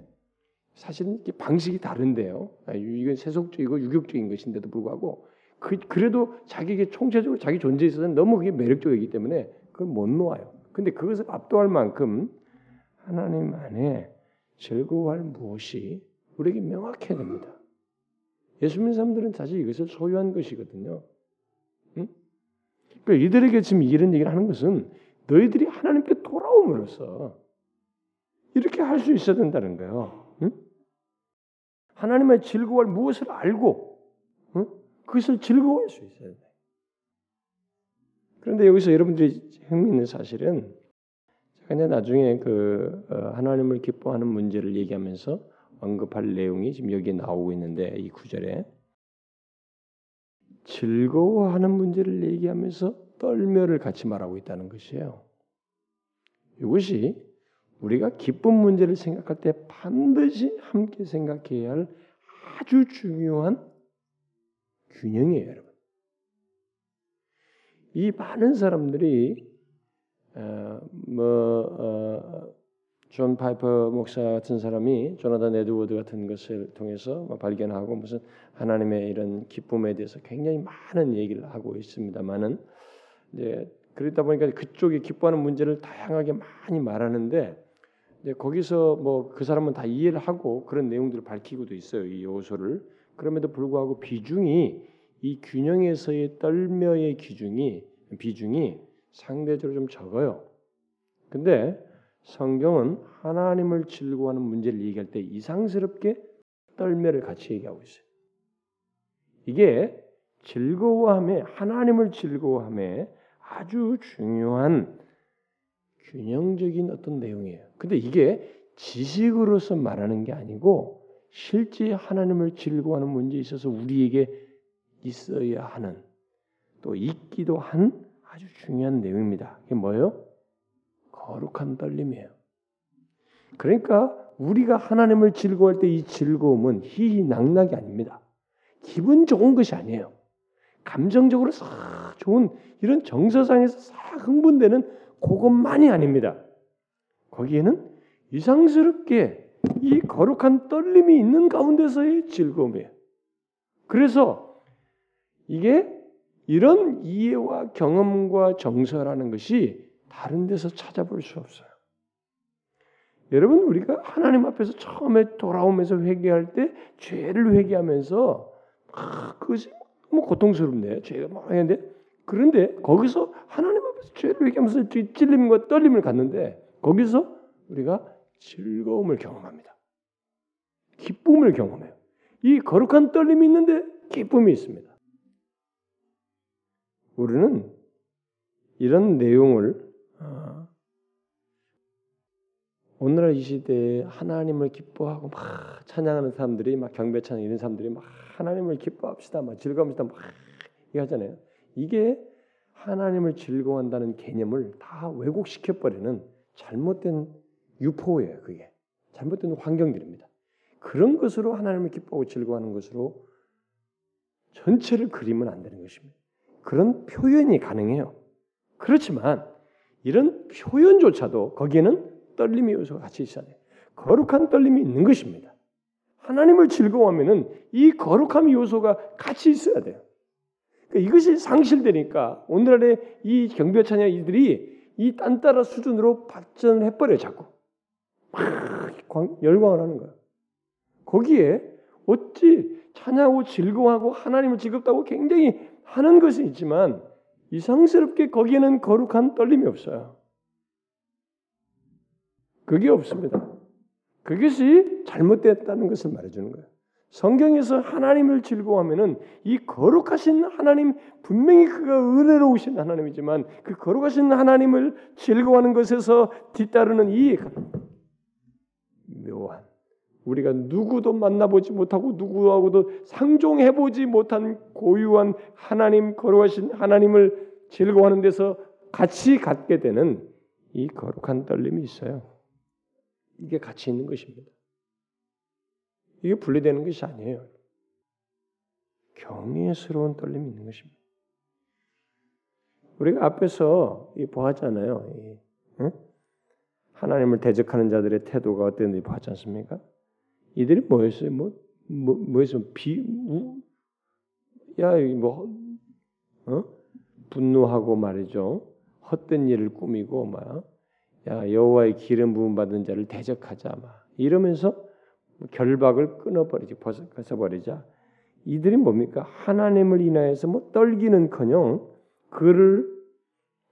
사실은 방식이 다른데요. 아, 이건 세속적이고 유격적인 것인데도 불구하고 그, 그래도 자기에게 총체적으로 자기 존재에 있어서는 너무 그게 매력적이기 때문에 그걸 못 놓아요. 근데 그것을 압도할 만큼 하나님 안에 즐거워할 무엇이 우리에게 명확해야 됩니다. 예수 믿는 사람들은 사실 이것을 소유한 것이거든요. 응? 그러니까 이들에게 지금 이런 얘기를 하는 것은 너희들이 하나님께 돌아옴으로써 이렇게 할 수 있어야 된다는 거예요. 응? 하나님의 즐거워할 무엇을 알고 응? 그것을 즐거워할 수 있어야 돼. 그런데 여기서 여러분들이 흥미있는 사실은 이제 나중에 그 어, 하나님을 기뻐하는 문제를 얘기하면서 언급할 내용이 지금 여기에 나오고 있는데 이 구절에 즐거워하는 문제를 얘기하면서 떨며를 같이 말하고 있다는 것이에요. 이것이 우리가 기쁜 문제를 생각할 때 반드시 함께 생각해야 할 아주 중요한 균형이에요, 여러분. 이 많은 사람들이 어, 뭐 어, 존 파이퍼 목사 같은 사람이 조나단 에드워드 같은 것을 통해서 뭐 발견하고 무슨 하나님의 이런 기쁨에 대해서 굉장히 많은 얘기를 하고 있습니다만은 이제 그러다 보니까 그쪽이 기뻐하는 문제를 다양하게 많이 말하는데 이제 거기서 뭐 그 사람은 다 이해를 하고 그런 내용들을 밝히고도 있어요 이 요소를 그럼에도 불구하고 비중이 이 균형에서의 떨며의 기중이 비중이 상대적으로 좀 적어요. 근데 성경은 하나님을 즐거워하는 문제를 얘기할 때 이상스럽게 떨며를 같이 얘기하고 있어요. 이게 즐거워함에 하나님을 즐거워함에 아주 중요한 균형적인 어떤 내용이에요. 근데 이게 지식으로서 말하는 게 아니고 실제 하나님을 즐거워하는 문제에 있어서 우리에게 있어야 하는 또 있기도 한 아주 중요한 내용입니다. 이게 뭐예요? 거룩한 떨림이에요. 그러니까 우리가 하나님을 즐거워할 때 이 즐거움은 희희낙낙이 아닙니다. 기분 좋은 것이 아니에요. 감정적으로 싹 좋은 이런 정서상에서 싹 흥분되는 그것만이 아닙니다. 거기에는 이상스럽게 이 거룩한 떨림이 있는 가운데서의 즐거움이에요. 그래서 이게 이런 이해와 경험과 정서라는 것이 다른 데서 찾아볼 수 없어요. 여러분 우리가 하나님 앞에서 처음에 돌아오면서 회개할 때 죄를 회개하면서 아, 그것이 너무 고통스럽네. 죄가 막 했는데 그런데 거기서 하나님 앞에서 죄를 회개하면서 찔림과 떨림을 갖는데 거기서 우리가 즐거움을 경험합니다. 기쁨을 경험해요. 이 거룩한 떨림이 있는데 기쁨이 있습니다. 우리는 이런 내용을 어, 오늘날 이 시대에 하나님을 기뻐하고 막 찬양하는 사람들이 막 경배 찬양 이런 사람들이 막 하나님을 기뻐합시다 막 즐거움시다 막 얘기하잖아요. 이게 하나님을 즐거워한다는 개념을 다 왜곡시켜 버리는 잘못된 유포예요. 그게 잘못된 환경들입니다. 그런 것으로 하나님을 기뻐하고 즐거워하는 것으로 전체를 그리면 안 되는 것입니다. 그런 표현이 가능해요. 그렇지만 이런 표현조차도 거기에는 떨림의 요소가 같이 있어야 돼요. 거룩한 떨림이 있는 것입니다. 하나님을 즐거워하면은 이 거룩함 요소가 같이 있어야 돼요. 그러니까 이것이 상실되니까 오늘날의 이 경배 찬양 이들이 이 딴따라 수준으로 발전을 해버려 자꾸 막 열광을 하는 거야. 거기에 어찌 찬양하고 즐거워하고 하나님을 즐겁다고 굉장히 하는 것은 있지만 이상스럽게 거기에는 거룩한 떨림이 없어요. 그게 없습니다. 그것이 잘못됐다는 것을 말해주는 거예요. 성경에서 하나님을 즐거워하면은 이 거룩하신 하나님 분명히 그가 은혜로우신 하나님이지만 그 거룩하신 하나님을 즐거워하는 것에서 뒤따르는 이 묘한 우리가 누구도 만나보지 못하고 누구하고도 상종해 보지 못한 고유한 하나님 거룩하신 하나님을 즐거워하는 데서 같이 갖게 되는 이 거룩한 떨림이 있어요. 이게 같이 있는 것입니다. 이게 분리되는 것이 아니에요. 경외스러운 떨림이 있는 것입니다. 우리가 앞에서 보았잖아요. 응? 하나님을 대적하는 자들의 태도가 어땠는지 보았지 않습니까? 이들이 뭐였어요? 뭐, 뭐 뭐였어? 비, 우, 야, 뭐, 어? 분노하고 말이죠. 헛된 일을 꾸미고 막, 야 여호와의 기름 부음 받은 자를 대적하자 막 이러면서 결박을 끊어버리지 벗어버리자. 이들이 뭡니까? 하나님을 인하여서 뭐 떨기는커녕 그를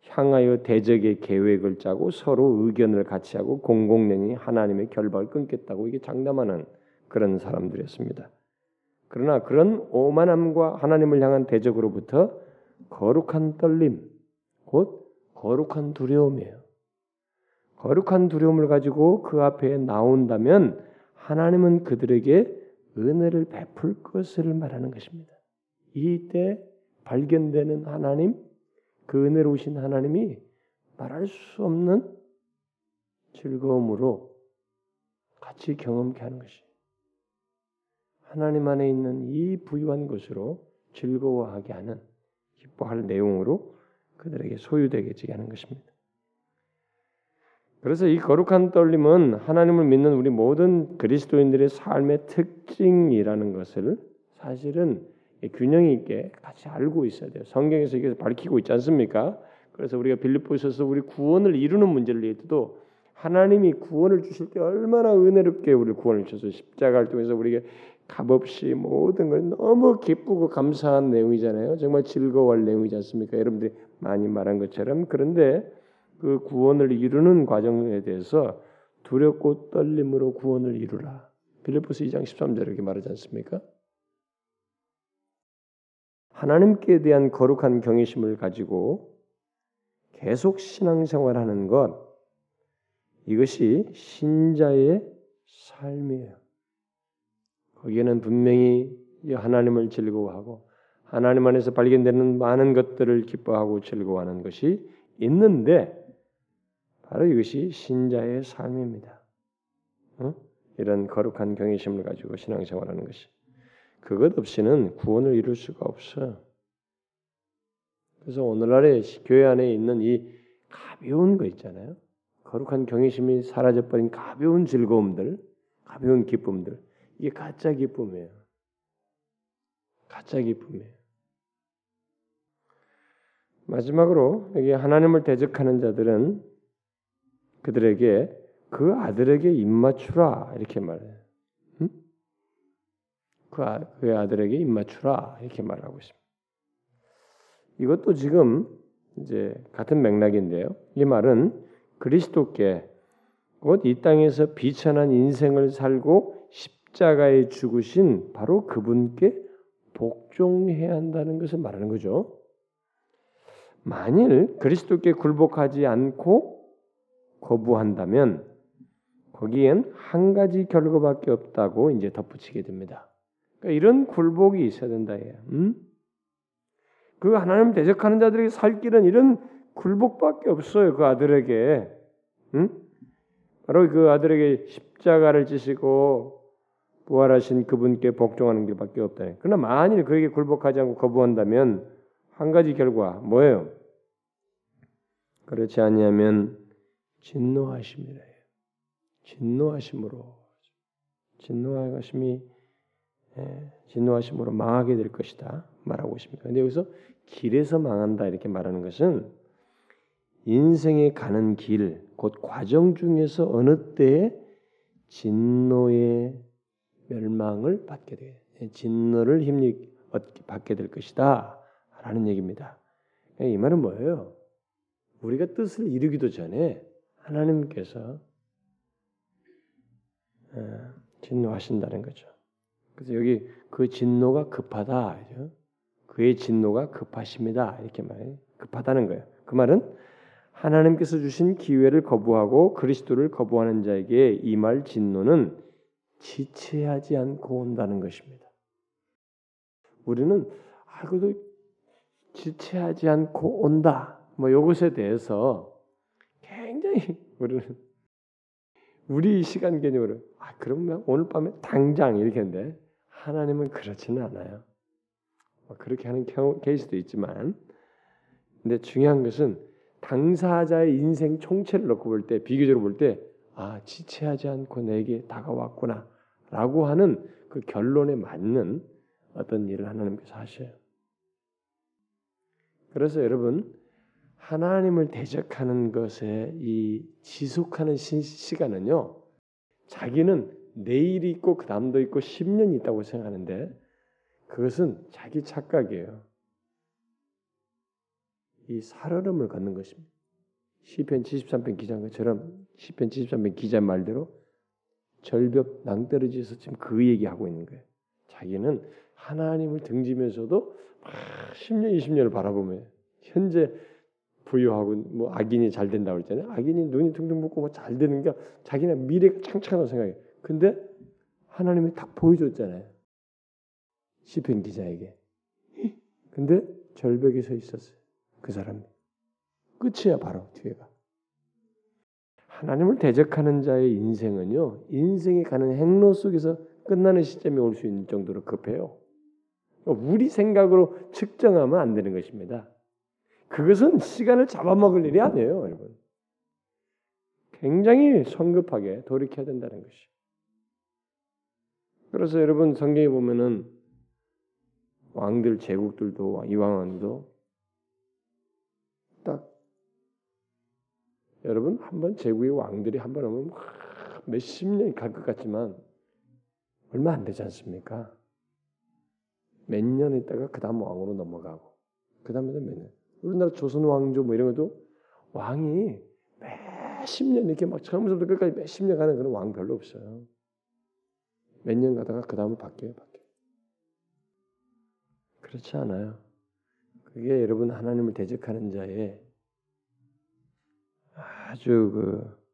향하여 대적의 계획을 짜고 서로 의견을 같이 하고 공공연히 하나님의 결박을 끊겠다고 이게 장담하는 그런 사람들이었습니다. 그러나 그런 오만함과 하나님을 향한 대적으로부터 거룩한 떨림, 곧 거룩한 두려움이에요. 거룩한 두려움을 가지고 그 앞에 나온다면 하나님은 그들에게 은혜를 베풀 것을 말하는 것입니다. 이때 발견되는 하나님, 그 은혜로우신 하나님이 말할 수 없는 즐거움으로 같이 경험케 하는 것이 하나님 안에 있는 이 부유한 것으로 즐거워하게 하는 기뻐할 내용으로 그들에게 소유되게 하는 것입니다. 그래서 이 거룩한 떨림은 하나님을 믿는 우리 모든 그리스도인들의 삶의 특징이라는 것을 사실은 균형 있게 같이 알고 있어야 돼요. 성경에서 이게 밝히고 있지 않습니까? 그래서 우리가 빌립보서서 우리 구원을 이루는 문제를 얘기해도 하나님이 구원을 주실 때 얼마나 은혜롭게 우리 구원을 주셔서 십자가를 통해서 우리에게 값없이 모든 걸 너무 기쁘고 감사한 내용이잖아요. 정말 즐거워할 내용이지 않습니까? 여러분들이 많이 말한 것처럼 그런데 그 구원을 이루는 과정에 대해서 두렵고 떨림으로 구원을 이루라. 빌립보스 2장 13절 이렇게 말하지 않습니까? 하나님께 대한 거룩한 경외심을 가지고 계속 신앙생활하는 것 이것이 신자의 삶이에요. 거기에는 분명히 하나님을 즐거워하고 하나님 안에서 발견되는 많은 것들을 기뻐하고 즐거워하는 것이 있는데 바로 이것이 신자의 삶입니다. 어? 이런 거룩한 경외심을 가지고 신앙생활하는 것이 그것 없이는 구원을 이룰 수가 없어요. 그래서 오늘날의 교회 안에 있는 이 가벼운 거 있잖아요. 거룩한 경외심이 사라져버린 가벼운 즐거움들, 가벼운 기쁨들, 이게 가짜 기쁨이에요. 가짜 기쁨이에요. 마지막으로 여기 하나님을 대적하는 자들은 그들에게 그 아들에게 입맞추라 이렇게 말해요. 응? 그, 아, 그 아들에게 입맞추라 이렇게 말하고 있습니다. 이것도 지금 이제 같은 맥락인데요. 이 말은 그리스도께 곧 이 땅에서 비천한 인생을 살고 십자가에 죽으신 바로 그분께 복종해야 한다는 것을 말하는 거죠. 만일 그리스도께 굴복하지 않고 거부한다면 거기엔 한 가지 결과밖에 없다고 이제 덧붙이게 됩니다. 그러니까 이런 굴복이 있어야 된다. 음? 그 하나님 대적하는 자들에게 살 길은 이런 굴복밖에 없어요. 그 아들에게. 응? 바로 그 아들에게 십자가를 지시고 부활하신 그분께 복종하는 길밖에 없다. 그러나 만일 그에게 굴복하지 않고 거부한다면 한 가지 결과 뭐예요? 그렇지 아니하면 진노하심이라 진노하심으로 진노하심이 예, 진노하심으로 망하게 될 것이다 말하고 있습니다. 근데 여기서 길에서 망한다 이렇게 말하는 것은 인생에 가는 길, 곧 과정 중에서 어느 때에 진노의 멸망을 받게 돼, 진노를 힘리 받게 될 것이다. 라는 얘기입니다. 이 말은 뭐예요? 우리가 뜻을 이루기도 전에 하나님께서 어, 진노하신다는 거죠. 그래서 여기 그 진노가 급하다. 그의 진노가 급하십니다. 이렇게 말해 급하다는 거예요. 그 말은 하나님께서 주신 기회를 거부하고 그리스도를 거부하는 자에게 이말 진노는 지체하지 않고 온다는 것입니다. 우리는 아 그래도 지체하지 않고 온다. 뭐 이것에 대해서 굉장히 우리는 우리 시간 개념으로 아 그러면 오늘 밤에 당장 이렇게 했는데 하나님은 그렇지는 않아요. 뭐 그렇게 하는 경우 케이스도 있지만 근데 중요한 것은 당사자의 인생 총체를 놓고 볼 때 비교적으로 볼 때 아 지체하지 않고 내게 다가왔구나라고 하는 그 결론에 맞는 어떤 일을 하나님께서 하셔요. 그래서 여러분 하나님을 대적하는 것에 이 지속하는 시, 간은요 자기는 내일이 있고 그 다음도 있고 10년이 있다고 생각하는데 그것은 자기 착각이에요. 이 살얼음을 걷는 것입니다. 시편 73편 기자인 것처럼 시편 73편 기자 말대로 절벽 낭떠러지에서 지금 그 얘기하고 있는 거예요. 자기는 하나님을 등지면서도 막 10년, 20년을 바라보며 현재 부유하고 뭐 악인이 잘 된다고 했잖아요. 악인이 눈이 둥둥 붓고 뭐 잘 되는 게 자기는 미래가 창창하다고 생각해요. 근데 하나님이 딱 보여줬잖아요. 시편 기자에게. 근데 절벽에 서 있었어요. 그 사람이. 끝이야 바로 뒤에가. 하나님을 대적하는 자의 인생은요. 인생이 가는 행로 속에서 끝나는 시점이 올 수 있는 정도로 급해요. 우리 생각으로 측정하면 안 되는 것입니다. 그것은 시간을 잡아먹을 일이 아니에요, 여러분. 굉장히 성급하게 돌이켜야 된다는 것이. 그래서 여러분 성경에 보면은 왕들 제국들도 이왕왕도 딱 여러분 한 번 제국의 왕들이 한 번 오면 몇십 년이 갈 것 같지만 얼마 안 되지 않습니까? 몇 년 있다가 그 다음 왕으로 넘어가고 그 다음에도 몇 년. 우리나라 조선 왕조 뭐 이런 것도 왕이 몇십 년 이렇게 막 처음부터 끝까지 몇십 년 가는 그런 왕 별로 없어요. 몇 년 가다가 그 다음에 바뀌어요, 바뀌어. 그렇지 않아요. 그게 여러분 하나님을 대적하는 자의 아주 그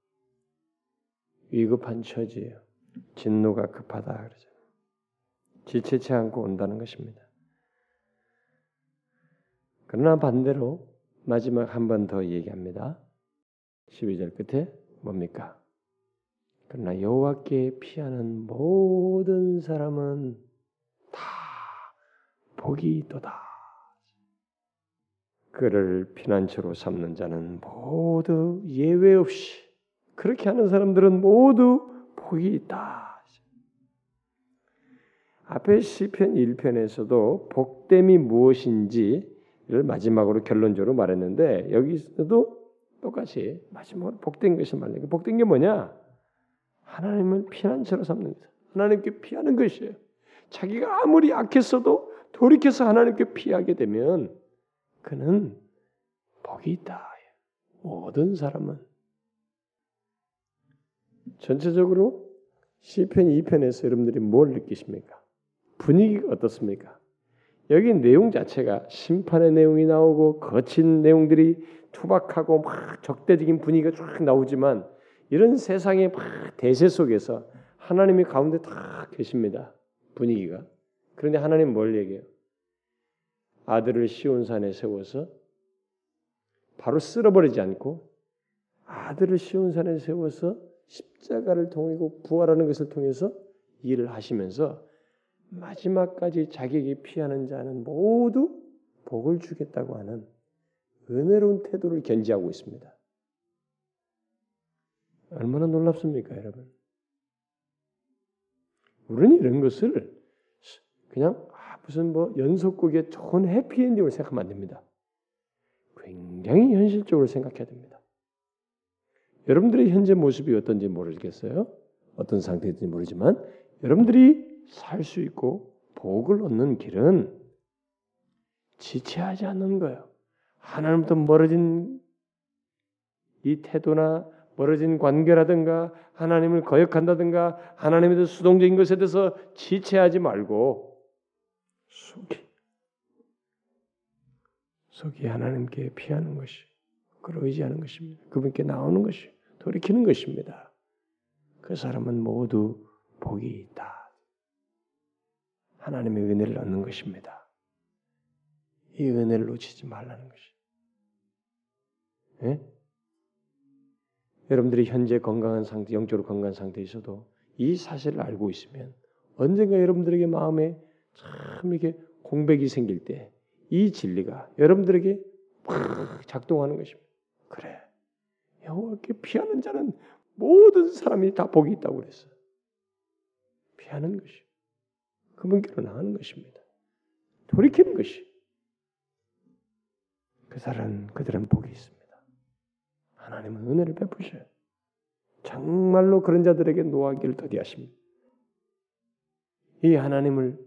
위급한 처지예요. 진노가 급하다 그러죠. 지체치 않고 온다는 것입니다. 그러나 반대로 마지막 한 번 더 얘기합니다. 12절 끝에 뭡니까? 그러나 여호와께 피하는 모든 사람은 다 복이 있도다. 그를 피난처로 삼는 자는 모두 예외 없이 그렇게 하는 사람들은 모두 복이 있다. 앞에 시편 1편에서도 복됨이 무엇인지를 마지막으로 결론적으로 말했는데 여기서도 똑같이 마지막으로 복된 것을 말해요. 복된 게 뭐냐? 하나님을 피난처로 삼는 것. 하나님께 피하는 것이에요. 자기가 아무리 악했어도 돌이켜서 하나님께 피하게 되면 그는 복이 있다. 모든 사람은 전체적으로 시편 2편에서 여러분들이 뭘 느끼십니까? 분위기가 어떻습니까? 여기 내용 자체가 심판의 내용이 나오고 거친 내용들이 투박하고 막 적대적인 분위기가 쫙 나오지만 이런 세상의 막 대세 속에서 하나님이 가운데 다 계십니다. 분위기가. 그런데 하나님 뭘 얘기해요? 아들을 시온산에 세워서 바로 쓸어버리지 않고 아들을 시온산에 세워서 십자가를 통하고 부활하는 것을 통해서 일을 하시면서 마지막까지 자기에게 피하는 자는 모두 복을 주겠다고 하는 은혜로운 태도를 견지하고 있습니다. 얼마나 놀랍습니까, 여러분? 우리는 이런 것을 그냥 아, 무슨 뭐 연속극의 좋은 해피엔딩으로 생각하면 안 됩니다. 굉장히 현실적으로 생각해야 됩니다. 여러분들의 현재 모습이 어떤지 모르겠어요. 어떤 상태인지 모르지만 여러분들이 살 수 있고 복을 얻는 길은 지체하지 않는 거예요. 하나님부터 멀어진 이 태도나 멀어진 관계라든가 하나님을 거역한다든가 하나님에 대 수동적인 것에 대해서 지체하지 말고 속이 속이 하나님께 피하는 것이 그를 의지하는 것입니다. 그분께 나오는 것이 돌이키는 것입니다. 그 사람은 모두 복이 있다. 하나님의 은혜를 얻는 것입니다. 이 은혜를 놓치지 말라는 것이. 예? 여러분들이 현재 건강한 상태, 영적으로 건강한 상태에 있어도 이 사실을 알고 있으면 언젠가 여러분들에게 마음에 참 이렇게 공백이 생길 때 이 진리가 여러분들에게 막 작동하는 것입니다. 그래. 여호와께 피하는 자는 모든 사람이 다 복이 있다고 그랬어요. 피하는 것이 그분께로 나가는 것입니다. 돌이키는 것이 그 사람 그들은 복이 있습니다. 하나님은 은혜를 베푸셔요. 정말로 그런 자들에게 노하기를 더디하십니다. 이 하나님을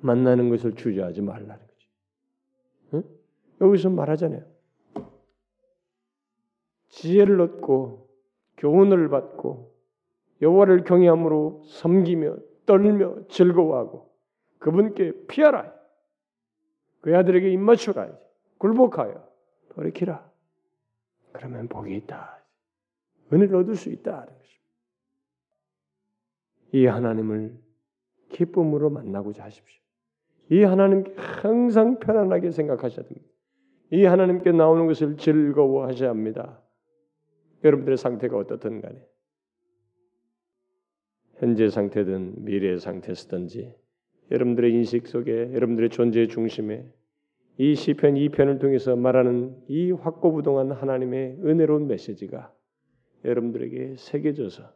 만나는 것을 주저하지 말라는 거지. 응? 여기서 말하잖아요. 지혜를 얻고 교훈을 받고 여호와를 경외함으로 섬기며 떨며 즐거워하고 그분께 피하라. 그 아들에게 입맞추라. 굴복하여 돌이키라. 그러면 복이 있다. 은혜를 얻을 수 있다. 이 하나님을 기쁨으로 만나고자 하십시오. 이 하나님께 항상 편안하게 생각하셔야 됩니다. 이 하나님께 나오는 것을 즐거워하셔야 합니다. 여러분들의 상태가 어떻든 간에 현재 상태든 미래의 상태든지 여러분들의 인식 속에 여러분들의 존재의 중심에 이 시편 2편을 통해서 말하는 이 확고부동한 하나님의 은혜로운 메시지가 여러분들에게 새겨져서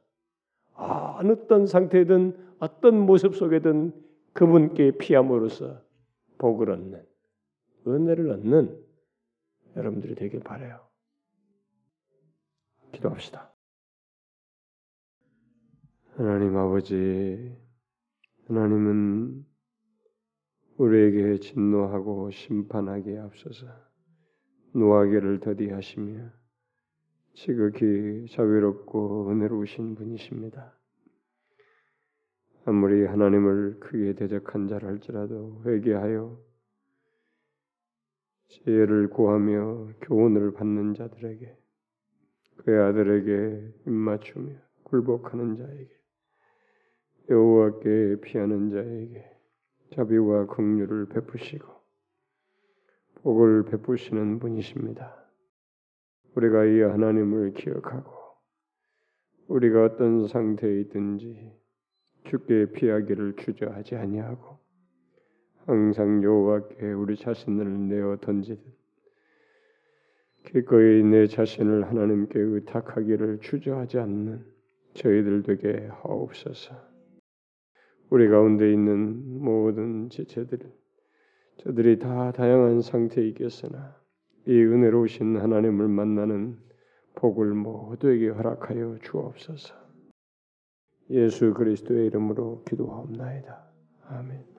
어떤 상태든 어떤 모습 속에든 그분께 피함으로써 복을 얻는 은혜를 얻는 여러분들이 되길 바래요. 기도합시다. 하나님 아버지, 하나님은 우리에게 진노하고 심판하기에 앞서서 노하기를 더디하시며 지극히 자비롭고 은혜로우신 분이십니다. 아무리 하나님을 크게 대적한 자라 할지라도 회개하여 지혜를 구하며 교훈을 받는 자들에게 그의 아들에게 입맞추며 굴복하는 자에게 여호와께 피하는 자에게 자비와 긍휼을 베푸시고 복을 베푸시는 분이십니다. 우리가 이 하나님을 기억하고 우리가 어떤 상태에 있든지 주께 피하기를 주저하지 아니하고 항상 여호와께 우리 자신을 내어 던지듯 기꺼이 내 자신을 하나님께 의탁하기를 주저하지 않는 저희들 되게 하옵소서. 우리 가운데 있는 모든 지체들, 저들이 다 다양한 상태에 있겠으나 이 은혜로우신 하나님을 만나는 복을 모두에게 허락하여 주옵소서. 예수 그리스도의 이름으로 기도하옵나이다. 아멘.